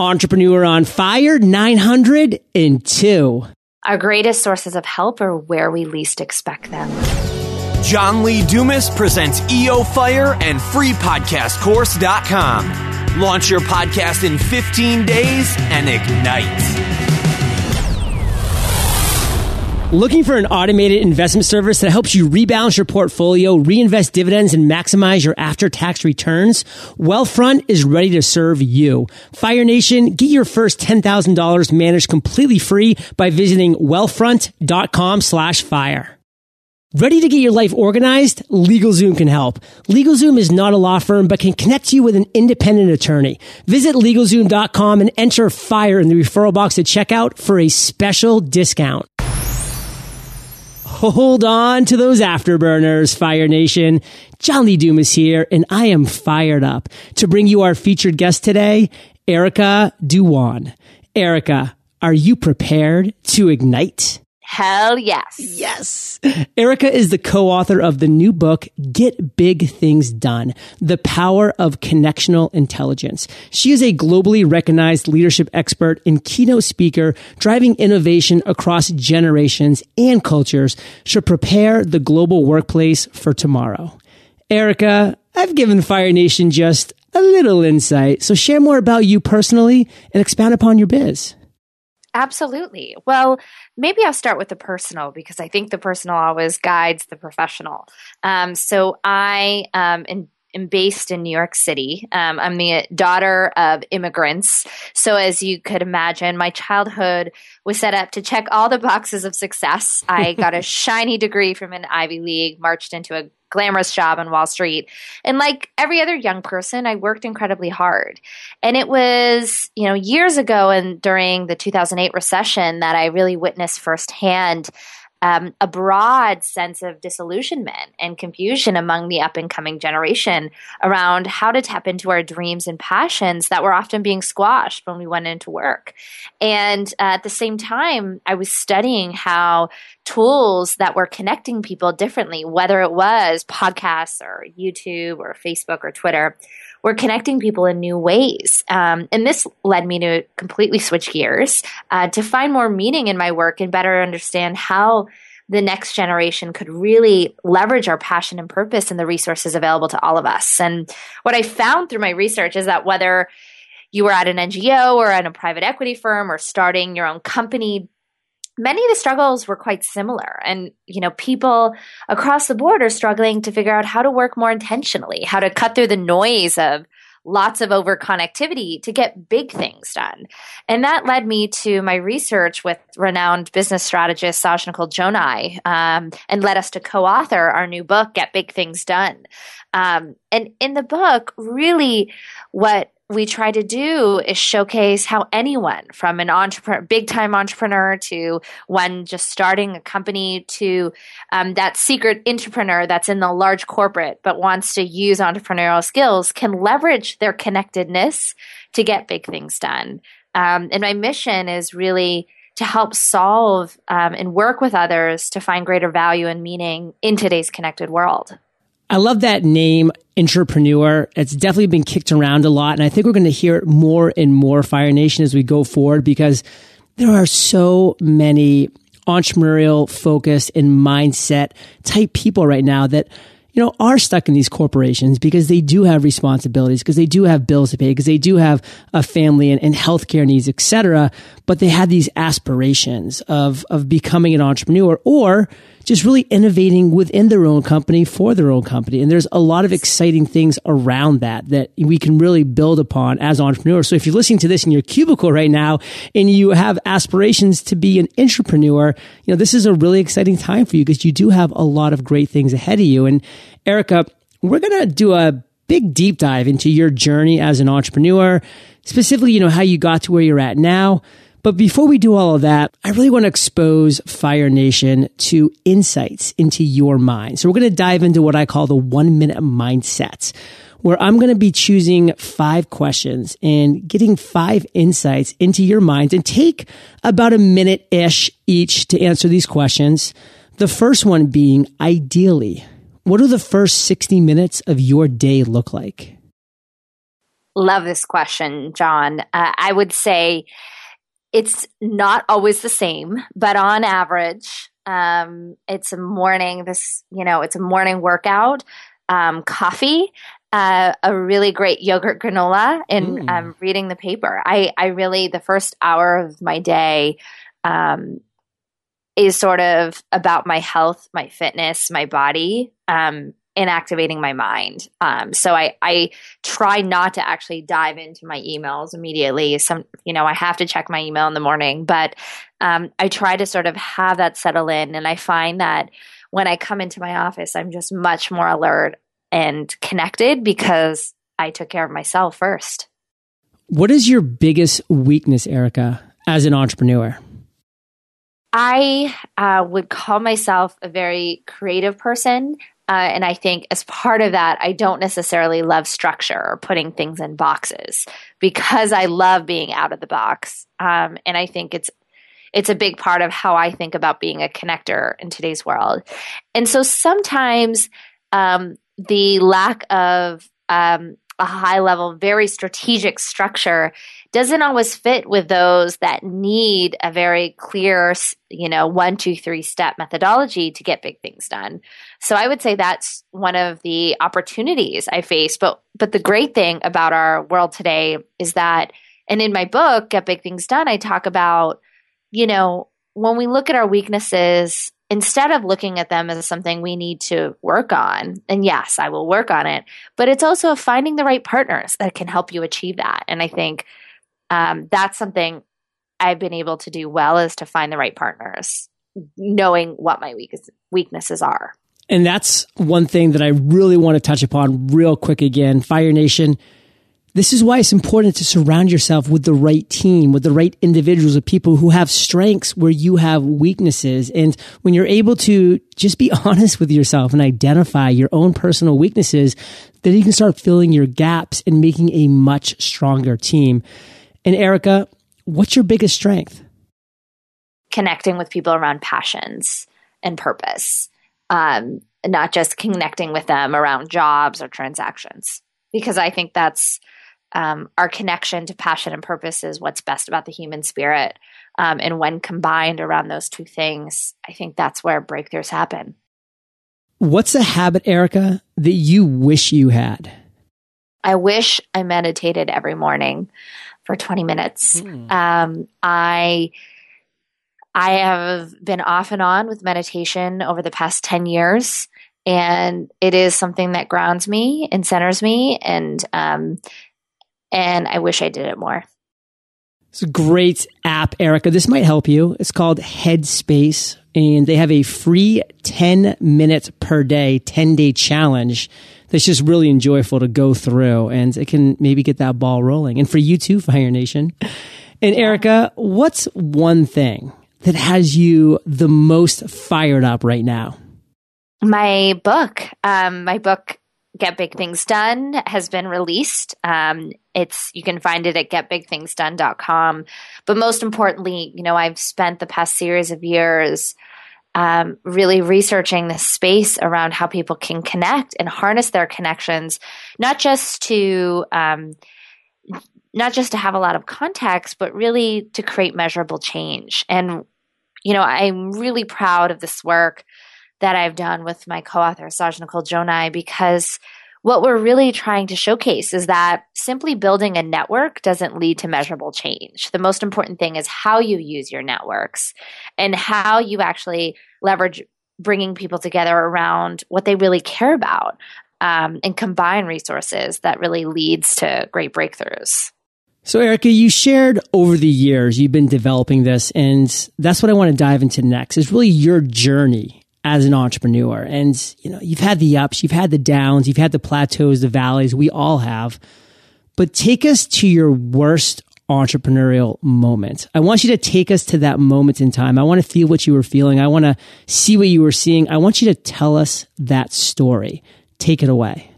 Entrepreneur on Fire 902. Our greatest sources of help are where we least expect them. John Lee Dumas presents EO Fire and freepodcastcourse.com. Launch your podcast in 15 days and ignite. Looking for an automated investment service that helps you rebalance your portfolio, reinvest dividends, and maximize your after-tax returns? Wealthfront is ready to serve you. Fire Nation, get your first $10,000 managed completely free by visiting wealthfront.com slash fire. Ready to get your life organized? LegalZoom can help. LegalZoom is not a law firm, but can connect you with an independent attorney. Visit LegalZoom.com and enter FIRE in the referral box at checkout for a special discount. Hold on to those afterburners, Fire Nation. John Lee is here, and I am fired up to bring you our featured guest today, Erica Dhawan. Erica, are you prepared to ignite? Hell yes. Yes. Erica is the co-author of the new book, Get Big Things Done, The Power of Connectional Intelligence. She is a globally recognized leadership expert and keynote speaker, driving innovation across generations and cultures to prepare the global workplace for tomorrow. Erica, I've given Fire Nation just a little insight, so share more about you personally and expand upon your biz. Absolutely. Well, maybe I'll start with the personal because I think the personal always guides the professional. Um, so I um, am, am, based in New York City. Um, I'm the daughter of immigrants. So as you could imagine, my childhood was set up to check all the boxes of success. I got a shiny degree from an Ivy League, marched into a glamorous job on Wall Street. And like every other young person, I worked incredibly hard. And it was, you know, years ago and during the 2008 recession that I really witnessed firsthand um, a broad sense of disillusionment and confusion among the up and coming generation around how to tap into our dreams and passions that were often being squashed when we went into work. And uh, at the same time, I was studying how tools that were connecting people differently, whether it was podcasts or YouTube or Facebook or Twitter, were connecting people in new ways. Um, and this led me to completely switch gears uh, to find more meaning in my work and better understand how the next generation could really leverage our passion and purpose and the resources available to all of us. And what I found through my research is that whether you were at an NGO or at a private equity firm or starting your own company, many of the struggles were quite similar. And you know people across the board are struggling to figure out how to work more intentionally how to cut through the noise of lots of over connectivity to get big things done. And that led me to my research with renowned business strategist Saj Nicole Joni um, and led us to co-author our new book get big things done. Um, and in the book really what we try to do is showcase how anyone from an entrepreneur, big time entrepreneur to one just starting a company to um, that secret entrepreneur that's in the large corporate but wants to use entrepreneurial skills can leverage their connectedness to get big things done. Um, and my mission is really to help solve um, and work with others to find greater value and meaning in today's connected world. I love that name, entrepreneur. It's definitely been kicked around a lot. And I think we're going to hear it more and more, Fire Nation, as we go forward because there are so many entrepreneurial focused and mindset type people right now that you know, are stuck in these corporations because they do have responsibilities, because they do have bills to pay, because they do have a family and, and healthcare needs, etc. But they have these aspirations of, of becoming an entrepreneur or just really innovating within their own company for their own company. And there's a lot of exciting things around that that we can really build upon as entrepreneurs. So if you're listening to this in your cubicle right now and you have aspirations to be an entrepreneur, you know, this is a really exciting time for you because you do have a lot of great things ahead of you. And Erica, we're going to do a big deep dive into your journey as an entrepreneur, specifically, you know, how you got to where you're at now but before we do all of that, I really want to expose Fire Nation to insights into your mind. So we're going to dive into what I call the one minute mindset, where I'm going to be choosing five questions and getting five insights into your mind and take about a minute ish each to answer these questions. The first one being ideally, what do the first 60 minutes of your day look like? Love this question, John. Uh, I would say it's not always the same, but on average, um, it's a morning. This, you know, it's a morning workout, um, coffee, uh, a really great yogurt granola, and mm. um, reading the paper. I, I really the first hour of my day um, is sort of about my health, my fitness, my body, um, and activating my mind. Um, so I, I try not to actually dive into my emails immediately. Some, you know, I have to check my email in the morning, but um, I try to sort of have that settle in. And I find that when I come into my office, I'm just much more alert and connected because I took care of myself first. What is your biggest weakness, Erica, as an entrepreneur? I uh, would call myself a very creative person. Uh, and I think as part of that, I don't necessarily love structure or putting things in boxes because I love being out of the box. Um, and I think it's it's a big part of how I think about being a connector in today's world. And so sometimes um, the lack of um, a high level, very strategic structure doesn't always fit with those that need a very clear, you know, one, two, three step methodology to get big things done. So I would say that's one of the opportunities I face. But but the great thing about our world today is that, and in my book, Get Big Things Done, I talk about, you know, when we look at our weaknesses instead of looking at them as something we need to work on, and yes, I will work on it, but it's also finding the right partners that can help you achieve that. And I think um, that's something I've been able to do well is to find the right partners, knowing what my weaknesses are. And that's one thing that I really want to touch upon real quick again. Fire Nation this is why it's important to surround yourself with the right team, with the right individuals, with people who have strengths where you have weaknesses. And when you're able to just be honest with yourself and identify your own personal weaknesses, then you can start filling your gaps and making a much stronger team. And Erica, what's your biggest strength? Connecting with people around passions and purpose, um, not just connecting with them around jobs or transactions, because I think that's um, our connection to passion and purpose is what's best about the human spirit. Um, and when combined around those two things, I think that's where breakthroughs happen. What's a habit, Erica, that you wish you had? I wish I meditated every morning for 20 minutes. Hmm. Um, I I have been off and on with meditation over the past 10 years, and it is something that grounds me and centers me and um, and I wish I did it more. It's a great app, Erica. This might help you. It's called Headspace, and they have a free 10 minutes per day, 10 day challenge that's just really enjoyable to go through, and it can maybe get that ball rolling. And for you too, Fire Nation. And Erica, what's one thing that has you the most fired up right now? My book. Um, my book Get Big Things Done has been released. Um, it's you can find it at getbigthingsdone.com. But most importantly, you know, I've spent the past series of years um, really researching the space around how people can connect and harness their connections, not just to um, not just to have a lot of contacts, but really to create measurable change. And you know, I'm really proud of this work that I've done with my co-author Saj Nicole Joni because what we're really trying to showcase is that simply building a network doesn't lead to measurable change. The most important thing is how you use your networks and how you actually leverage bringing people together around what they really care about um, and combine resources that really leads to great breakthroughs. So, Erica, you shared over the years you've been developing this, and that's what I want to dive into next. Is really your journey as an entrepreneur. And, you know, you've had the ups, you've had the downs, you've had the plateaus, the valleys. We all have. But take us to your worst entrepreneurial moment. I want you to take us to that moment in time. I want to feel what you were feeling. I want to see what you were seeing. I want you to tell us that story. Take it away.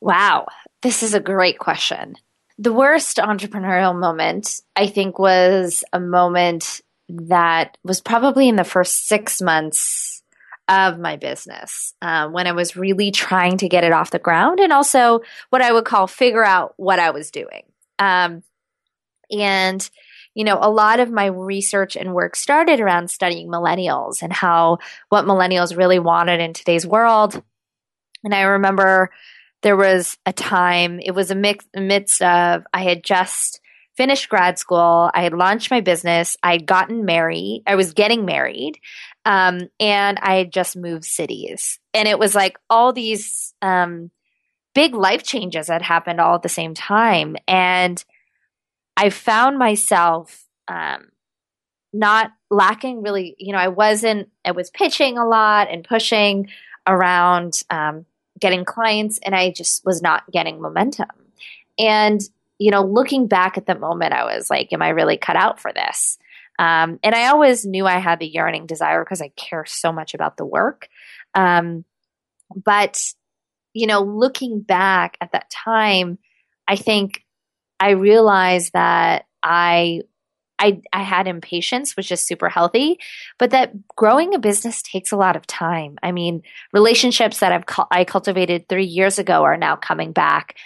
Wow. This is a great question. The worst entrepreneurial moment, I think, was a moment that was probably in the first six months of my business uh, when I was really trying to get it off the ground and also what I would call figure out what I was doing. Um, and, you know, a lot of my research and work started around studying millennials and how what millennials really wanted in today's world. And I remember there was a time, it was a mix, midst of, I had just finished grad school. I had launched my business. I had gotten married. I was getting married. Um, and I had just moved cities. And it was like all these um, big life changes had happened all at the same time. And I found myself um, not lacking really, you know, I wasn't, I was pitching a lot and pushing around um, getting clients, and I just was not getting momentum. And you know, looking back at the moment, I was like, am I really cut out for this? Um, and I always knew I had the yearning desire because I care so much about the work. Um, but, you know, looking back at that time, I think I realized that I I, I had impatience, which is super healthy, but that growing a business takes a lot of time. I mean, relationships that I've cu- I cultivated three years ago are now coming back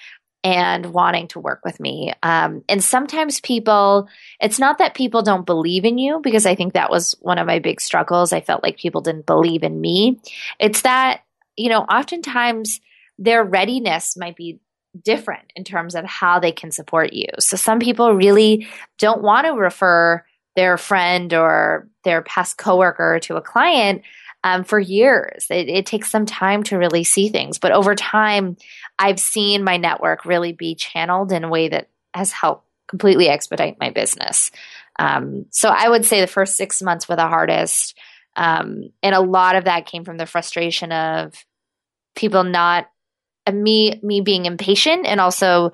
and wanting to work with me. Um, and sometimes people, it's not that people don't believe in you, because I think that was one of my big struggles. I felt like people didn't believe in me. It's that, you know, oftentimes their readiness might be different in terms of how they can support you. So some people really don't want to refer their friend or their past coworker to a client um, for years. It, it, takes some time to really see things, but over time, I've seen my network really be channeled in a way that has helped completely expedite my business. Um, so I would say the first six months were the hardest, um, and a lot of that came from the frustration of people not uh, me me being impatient and also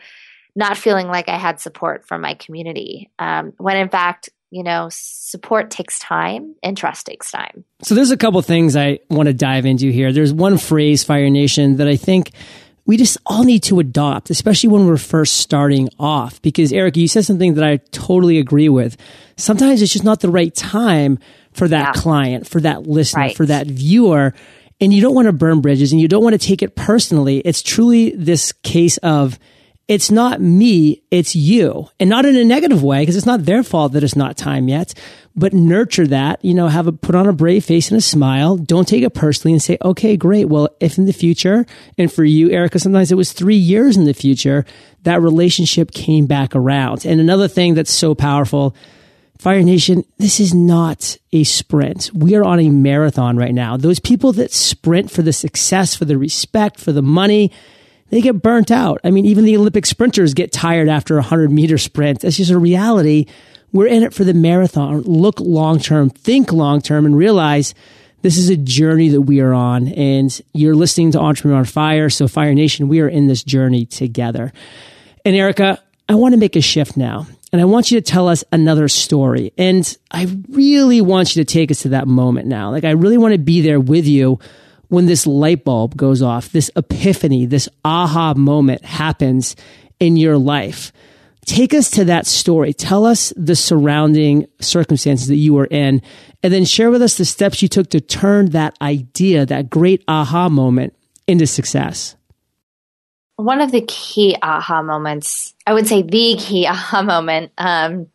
not feeling like I had support from my community. Um, when in fact, you know, support takes time and trust takes time. So there's a couple things I want to dive into here. There's one phrase, Fire Nation, that I think we just all need to adopt, especially when we're first starting off. Because eric you said something that I totally agree with. Sometimes it's just not the right time for that yeah. client, for that listener, right. for that viewer. And you don't want to burn bridges and you don't want to take it personally. It's truly this case of, it's not me, it's you. And not in a negative way, because it's not their fault that it's not time yet, but nurture that, you know, have a put on a brave face and a smile. Don't take it personally and say, okay, great. Well, if in the future, and for you, Erica, sometimes it was three years in the future, that relationship came back around. And another thing that's so powerful, Fire Nation, this is not a sprint. We are on a marathon right now. Those people that sprint for the success, for the respect, for the money, they get burnt out. I mean, even the Olympic sprinters get tired after a 100 meter sprint. That's just a reality. We're in it for the marathon. Look long term, think long term, and realize this is a journey that we are on. And you're listening to Entrepreneur on Fire. So, Fire Nation, we are in this journey together. And Erica, I want to make a shift now. And I want you to tell us another story. And I really want you to take us to that moment now. Like, I really want to be there with you when this light bulb goes off, this epiphany, this aha moment happens in your life. Take us to that story. Tell us the surrounding circumstances that you were in, and then share with us the steps you took to turn that idea, that great aha moment, into success. One of the key aha moments, I would say the key aha moment, um,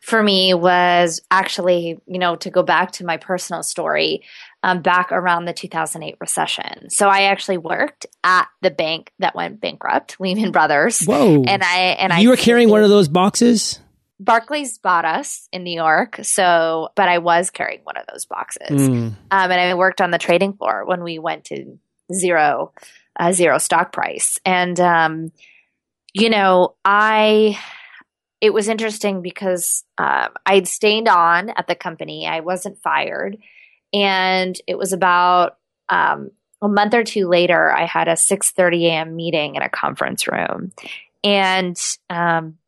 for me was actually, you know, to go back to my personal story, um, back around the 2008 recession. So I actually worked at the bank that went bankrupt, Lehman Brothers. Whoa! And I and I you were carrying one of those boxes. Barclays bought us in New York, so but I was carrying one of those boxes, mm. um, and I worked on the trading floor when we went to zero, uh, zero stock price, and um, you know I it was interesting because um, I'd stayed on at the company. I wasn't fired. And it was about um, a month or two later, I had a 6.30 a.m. meeting in a conference room. And, um,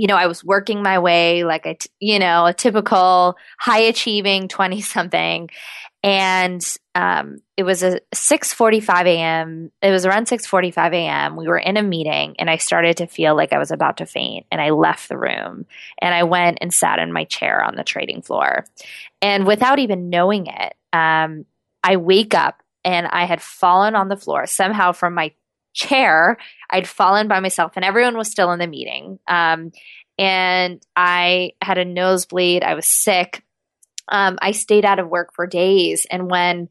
you know, I was working my way like a, you know, a typical high achieving 20 something and um, it was a 6:45 a.m. It was around 6:45 a.m. We were in a meeting, and I started to feel like I was about to faint, and I left the room, and I went and sat in my chair on the trading floor, and without even knowing it, um, I wake up and I had fallen on the floor somehow from my chair. I'd fallen by myself, and everyone was still in the meeting. Um, and I had a nosebleed. I was sick. Um, I stayed out of work for days. And when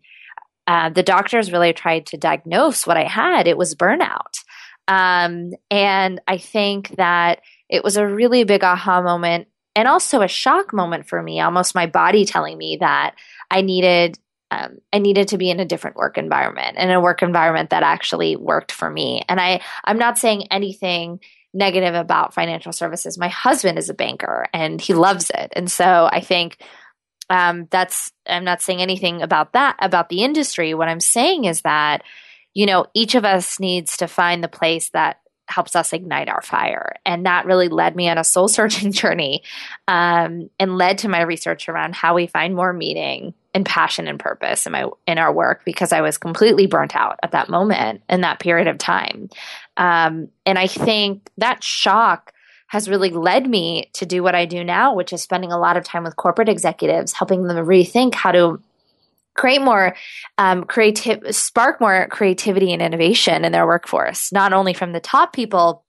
uh, the doctors really tried to diagnose what I had, it was burnout. Um, and I think that it was a really big aha moment and also a shock moment for me, almost my body telling me that I needed um, I needed to be in a different work environment and a work environment that actually worked for me. And I, I'm not saying anything negative about financial services. My husband is a banker and he loves it. And so I think um, that's, I'm not saying anything about that, about the industry. What I'm saying is that, you know, each of us needs to find the place that helps us ignite our fire. And that really led me on a soul searching journey um, and led to my research around how we find more meaning and passion and purpose in my in our work because I was completely burnt out at that moment in that period of time. Um, and I think that shock has really led me to do what I do now, which is spending a lot of time with corporate executives, helping them rethink how to create more um, creative, spark more creativity and innovation in their workforce, not only from the top people,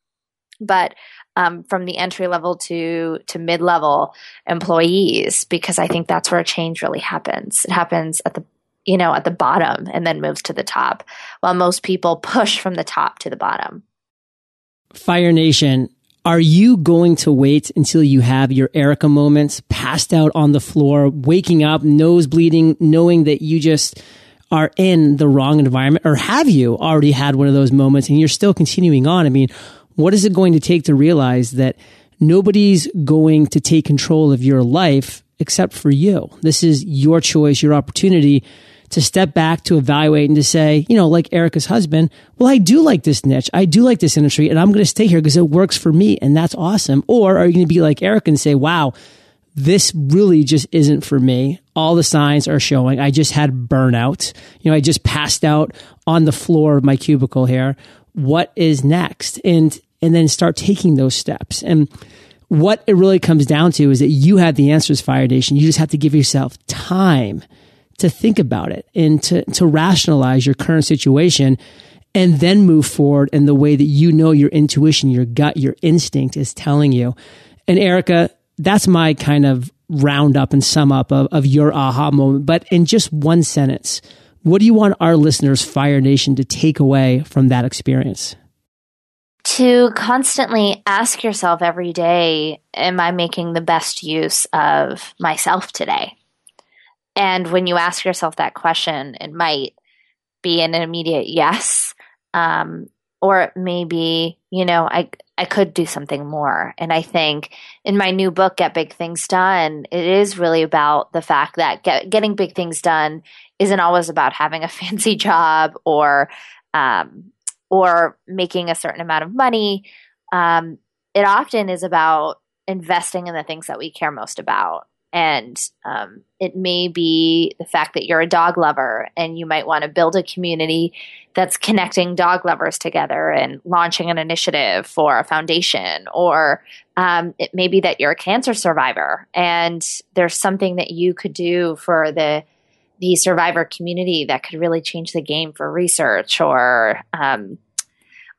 but um, from the entry level to to mid level employees, because I think that's where change really happens. It happens at the you know at the bottom and then moves to the top, while most people push from the top to the bottom. Fire Nation, are you going to wait until you have your Erica moments, passed out on the floor, waking up, nose bleeding, knowing that you just are in the wrong environment? Or have you already had one of those moments and you're still continuing on? I mean, what is it going to take to realize that nobody's going to take control of your life except for you? This is your choice, your opportunity to step back, to evaluate and to say, you know, like Erica's husband, well, I do like this niche. I do like this industry and I'm going to stay here because it works for me and that's awesome. Or are you going to be like Erica and say, wow, this really just isn't for me. All the signs are showing. I just had burnout. You know, I just passed out on the floor of my cubicle here. What is next? And, and then start taking those steps. And what it really comes down to is that you have the answers, Fire Nation. You just have to give yourself time to think about it and to, to rationalize your current situation and then move forward in the way that you know your intuition, your gut, your instinct is telling you. And Erica, that's my kind of roundup and sum up of, of your aha moment. But in just one sentence, what do you want our listeners, Fire Nation, to take away from that experience? To constantly ask yourself every day, am I making the best use of myself today? And when you ask yourself that question, it might be an immediate yes. Um, or maybe, you know, I, I could do something more. And I think in my new book, Get Big Things Done, it is really about the fact that get, getting big things done isn't always about having a fancy job or, um, or making a certain amount of money. Um, it often is about investing in the things that we care most about. And um, it may be the fact that you're a dog lover and you might want to build a community that's connecting dog lovers together and launching an initiative for a foundation. Or um, it may be that you're a cancer survivor and there's something that you could do for the the survivor community that could really change the game for research or um,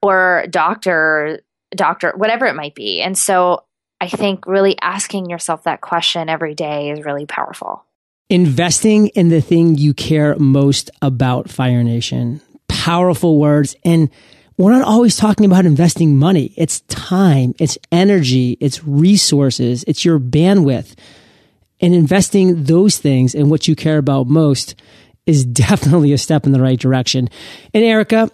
or doctor doctor whatever it might be. And so I think really asking yourself that question every day is really powerful. Investing in the thing you care most about, Fire Nation. Powerful words. And we're not always talking about investing money. It's time, it's energy, it's resources, it's your bandwidth. And investing those things in what you care about most is definitely a step in the right direction. And Erica,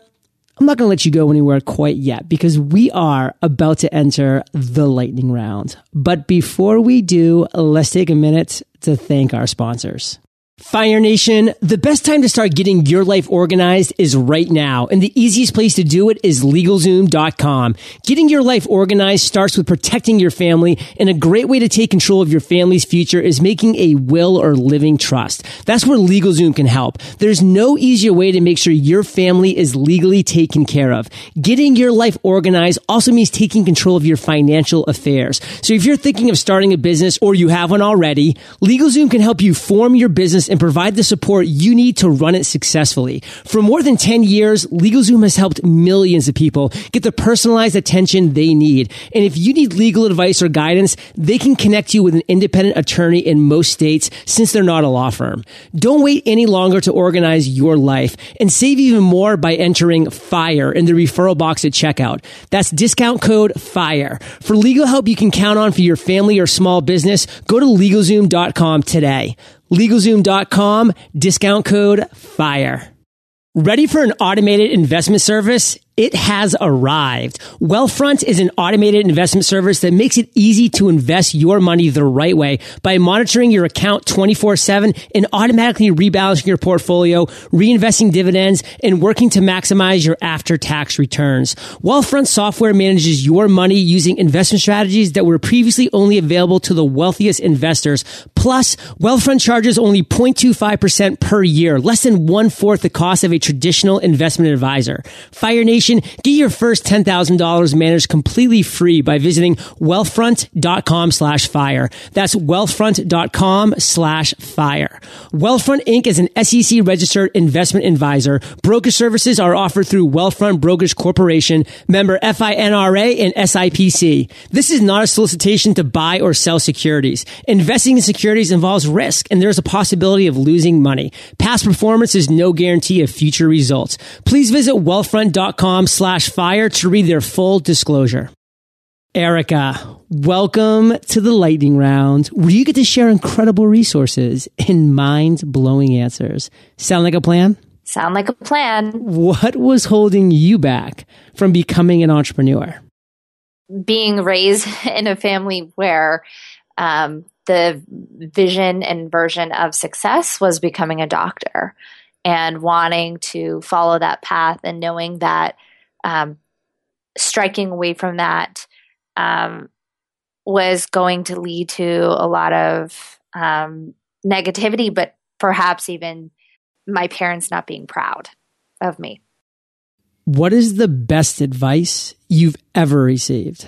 I'm not going to let you go anywhere quite yet because we are about to enter the lightning round. But before we do, let's take a minute to thank our sponsors. Fire Nation, the best time to start getting your life organized is right now. And the easiest place to do it is LegalZoom.com. Getting your life organized starts with protecting your family. And a great way to take control of your family's future is making a will or living trust. That's where LegalZoom can help. There's no easier way to make sure your family is legally taken care of. Getting your life organized also means taking control of your financial affairs. So if you're thinking of starting a business or you have one already, LegalZoom can help you form your business and provide the support you need to run it successfully. For more than 10 years, LegalZoom has helped millions of people get the personalized attention they need. And if you need legal advice or guidance, they can connect you with an independent attorney in most states since they're not a law firm. Don't wait any longer to organize your life and save even more by entering FIRE in the referral box at checkout. That's discount code FIRE. For legal help you can count on for your family or small business, go to LegalZoom.com today. LegalZoom.com, discount code FIRE. Ready for an automated investment service? It has arrived. Wealthfront is an automated investment service that makes it easy to invest your money the right way by monitoring your account 24-7 and automatically rebalancing your portfolio, reinvesting dividends, and working to maximize your after-tax returns. Wealthfront software manages your money using investment strategies that were previously only available to the wealthiest investors. Plus, Wealthfront charges only 0.25% per year, less than one-fourth the cost of a traditional investment advisor. Fire Nation Get your first $10,000 managed completely free by visiting wealthfront.com slash fire. That's wealthfront.com slash fire. Wealthfront Inc. is an SEC registered investment advisor. Broker services are offered through Wealthfront Brokers Corporation, member FINRA and SIPC. This is not a solicitation to buy or sell securities. Investing in securities involves risk and there's a possibility of losing money. Past performance is no guarantee of future results. Please visit wealthfront.com slash fire to read their full disclosure. Erica, welcome to the lightning round where you get to share incredible resources and mind blowing answers. Sound like a plan? Sound like a plan. What was holding you back from becoming an entrepreneur? Being raised in a family where um, the vision and version of success was becoming a doctor and wanting to follow that path and knowing that um, striking away from that um, was going to lead to a lot of um, negativity, but perhaps even my parents not being proud of me. What is the best advice you've ever received?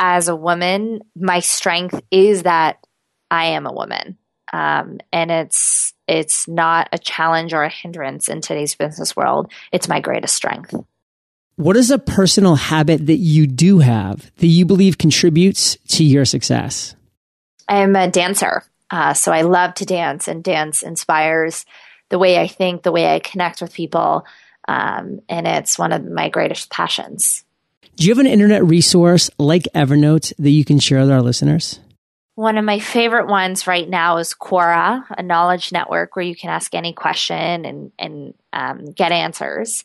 As a woman, my strength is that I am a woman. Um, and it's it's not a challenge or a hindrance in today's business world. It's my greatest strength. What is a personal habit that you do have that you believe contributes to your success? I'm a dancer, uh, so I love to dance, and dance inspires the way I think, the way I connect with people, um, and it's one of my greatest passions. Do you have an internet resource like Evernote that you can share with our listeners? One of my favorite ones right now is Quora, a knowledge network where you can ask any question and and um, get answers.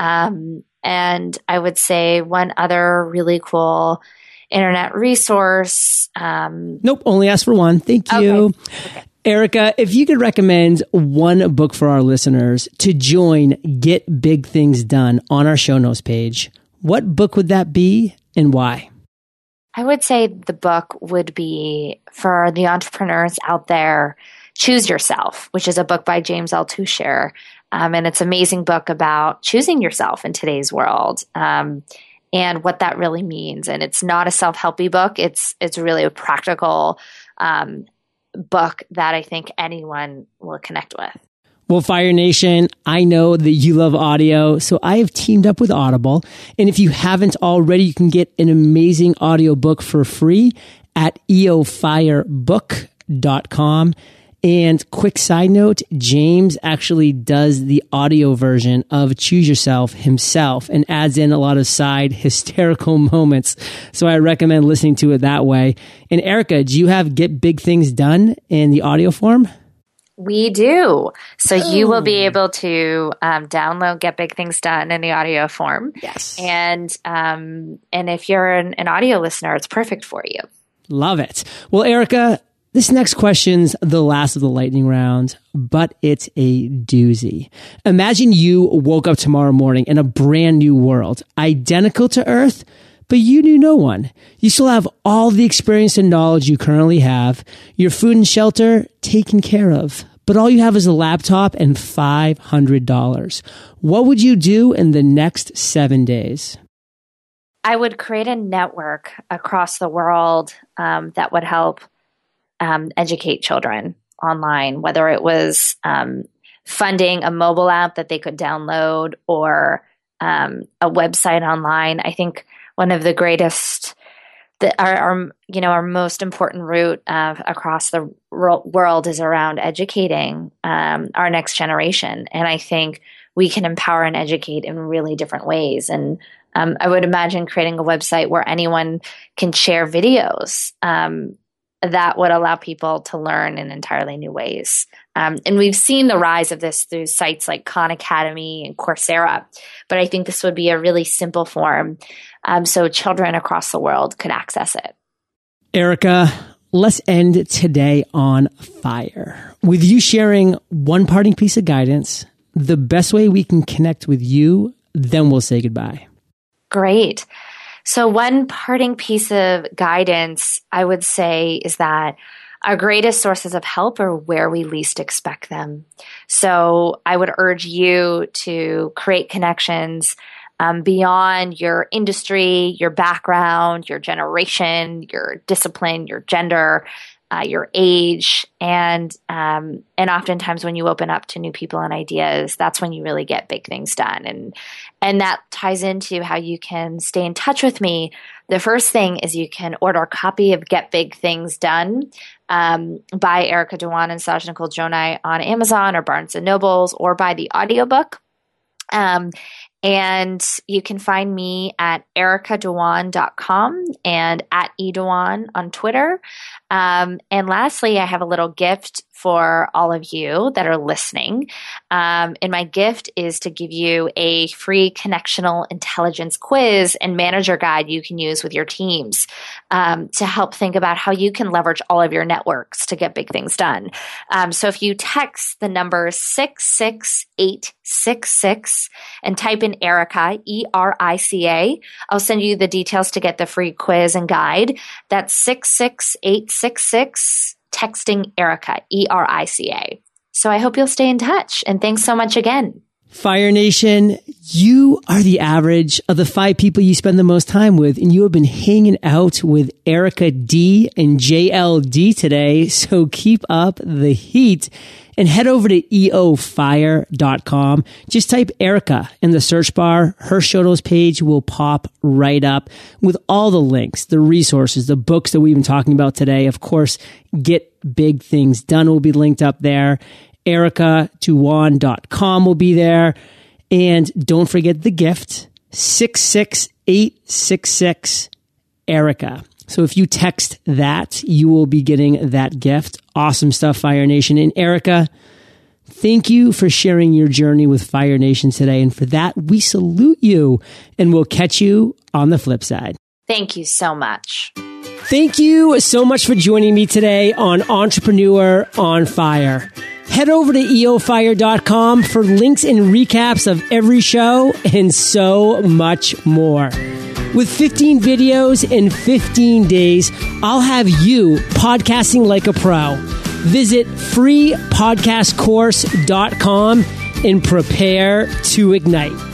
Um, and I would say one other really cool internet resource. Um, nope, only ask for one. Thank you. Okay. Okay. Erica, if you could recommend one book for our listeners to join Get Big Things Done on our show notes page, what book would that be and why? I would say the book would be for the entrepreneurs out there. Choose Yourself, which is a book by James Altucher. Um, and it's an amazing book about choosing yourself in today's world. Um, and what that really means. And it's not a self-helpy book. It's it's really a practical um, book that I think anyone will connect with. Well, Fire Nation, I know that you love audio, so I have teamed up with Audible. And if you haven't already, you can get an amazing audiobook for free at eofirebook.com. And quick side note, James actually does the audio version of Choose Yourself himself and adds in a lot of side hysterical moments. So I recommend listening to it that way. And Erica, do you have Get Big Things Done in the audio form? We do. So Ooh. you will be able to um, download Get Big Things Done in the audio form. Yes. And um, and if you're an, an audio listener, it's perfect for you. Love it. Well, Erica, this next question's the last of the lightning round, but it's a doozy. Imagine you woke up tomorrow morning in a brand new world, identical to Earth, but you knew no one. You still have all the experience and knowledge you currently have, your food and shelter taken care of, but all you have is a laptop and $500. What would you do in the next seven days? I would create a network across the world um, that would help um, educate children online, whether it was um, funding a mobile app that they could download or um, a website online. I think one of the greatest, the, our, our you know our most important route uh, across the world is around educating um, our next generation, and I think we can empower and educate in really different ways. And um, I would imagine creating a website where anyone can share videos um, that would allow people to learn in entirely new ways. Um, and we've seen the rise of this through sites like Khan Academy and Coursera, but I think this would be a really simple form um, so children across the world could access it. Erica, let's end today on fire with you sharing one parting piece of guidance, the best way we can connect with you, then we'll say goodbye. Great. So, one parting piece of guidance I would say is that our greatest sources of help are where we least expect them. So, I would urge you to create connections um, beyond your industry, your background, your generation, your discipline, your gender, uh, your age, and um, and oftentimes when you open up to new people and ideas, that's when you really get big things done. And and that ties into how you can stay in touch with me. The first thing is you can order a copy of Get Big Things Done um, by Erica Dhawan and Saj Nicole on Amazon or Barnes and Nobles, or by the audiobook. Um, and you can find me at ericadhawan.com and at edhawan on Twitter. Um, and lastly, I have a little gift for all of you that are listening. Um, and my gift is to give you a free connectional intelligence quiz and manager guide you can use with your teams um, to help think about how you can leverage all of your networks to get big things done. Um, so if you text the number 66866 and type in Erica, E R I C A, I'll send you the details to get the free quiz and guide. That's 66866 texting Erica, E R I C A. So I hope you'll stay in touch. And thanks so much again. Fire Nation, you are the average of the five people you spend the most time with, and you have been hanging out with Erica D and JLD today. So keep up the heat and head over to eofire.com. Just type Erica in the search bar. Her show notes page will pop right up with all the links, the resources, the books that we've been talking about today. Of course, Get Big Things Done will be linked up there. EricaDhawan.com will be there. And don't forget the gift 66866 Erica. So if you text that, you will be getting that gift. Awesome stuff, Fire Nation. And Erica, thank you for sharing your journey with Fire Nation today. And for that, we salute you and we'll catch you on the flip side. Thank you so much. Thank you so much for joining me today on Entrepreneur on Fire. Head over to eofire.com for links and recaps of every show and so much more. With 15 videos in 15 days, I'll have you podcasting like a pro. Visit freepodcastcourse.com and prepare to ignite.